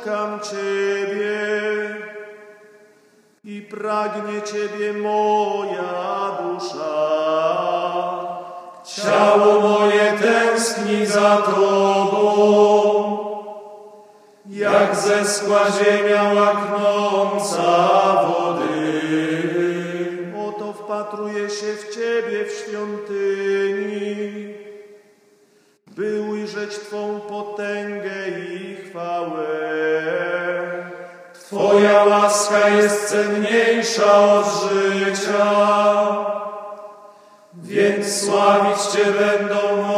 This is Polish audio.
szukam Ciebie i pragnie Ciebie moja dusza. Ciało moje tęskni za Tobą, jak ze skła ziemia łaknąca wody. Oto wpatruję się w Ciebie w świątyni, by ujrzeć Twą potęgę i chwałę. Łaska jest cenniejsza od życia, więc sławić Cię będą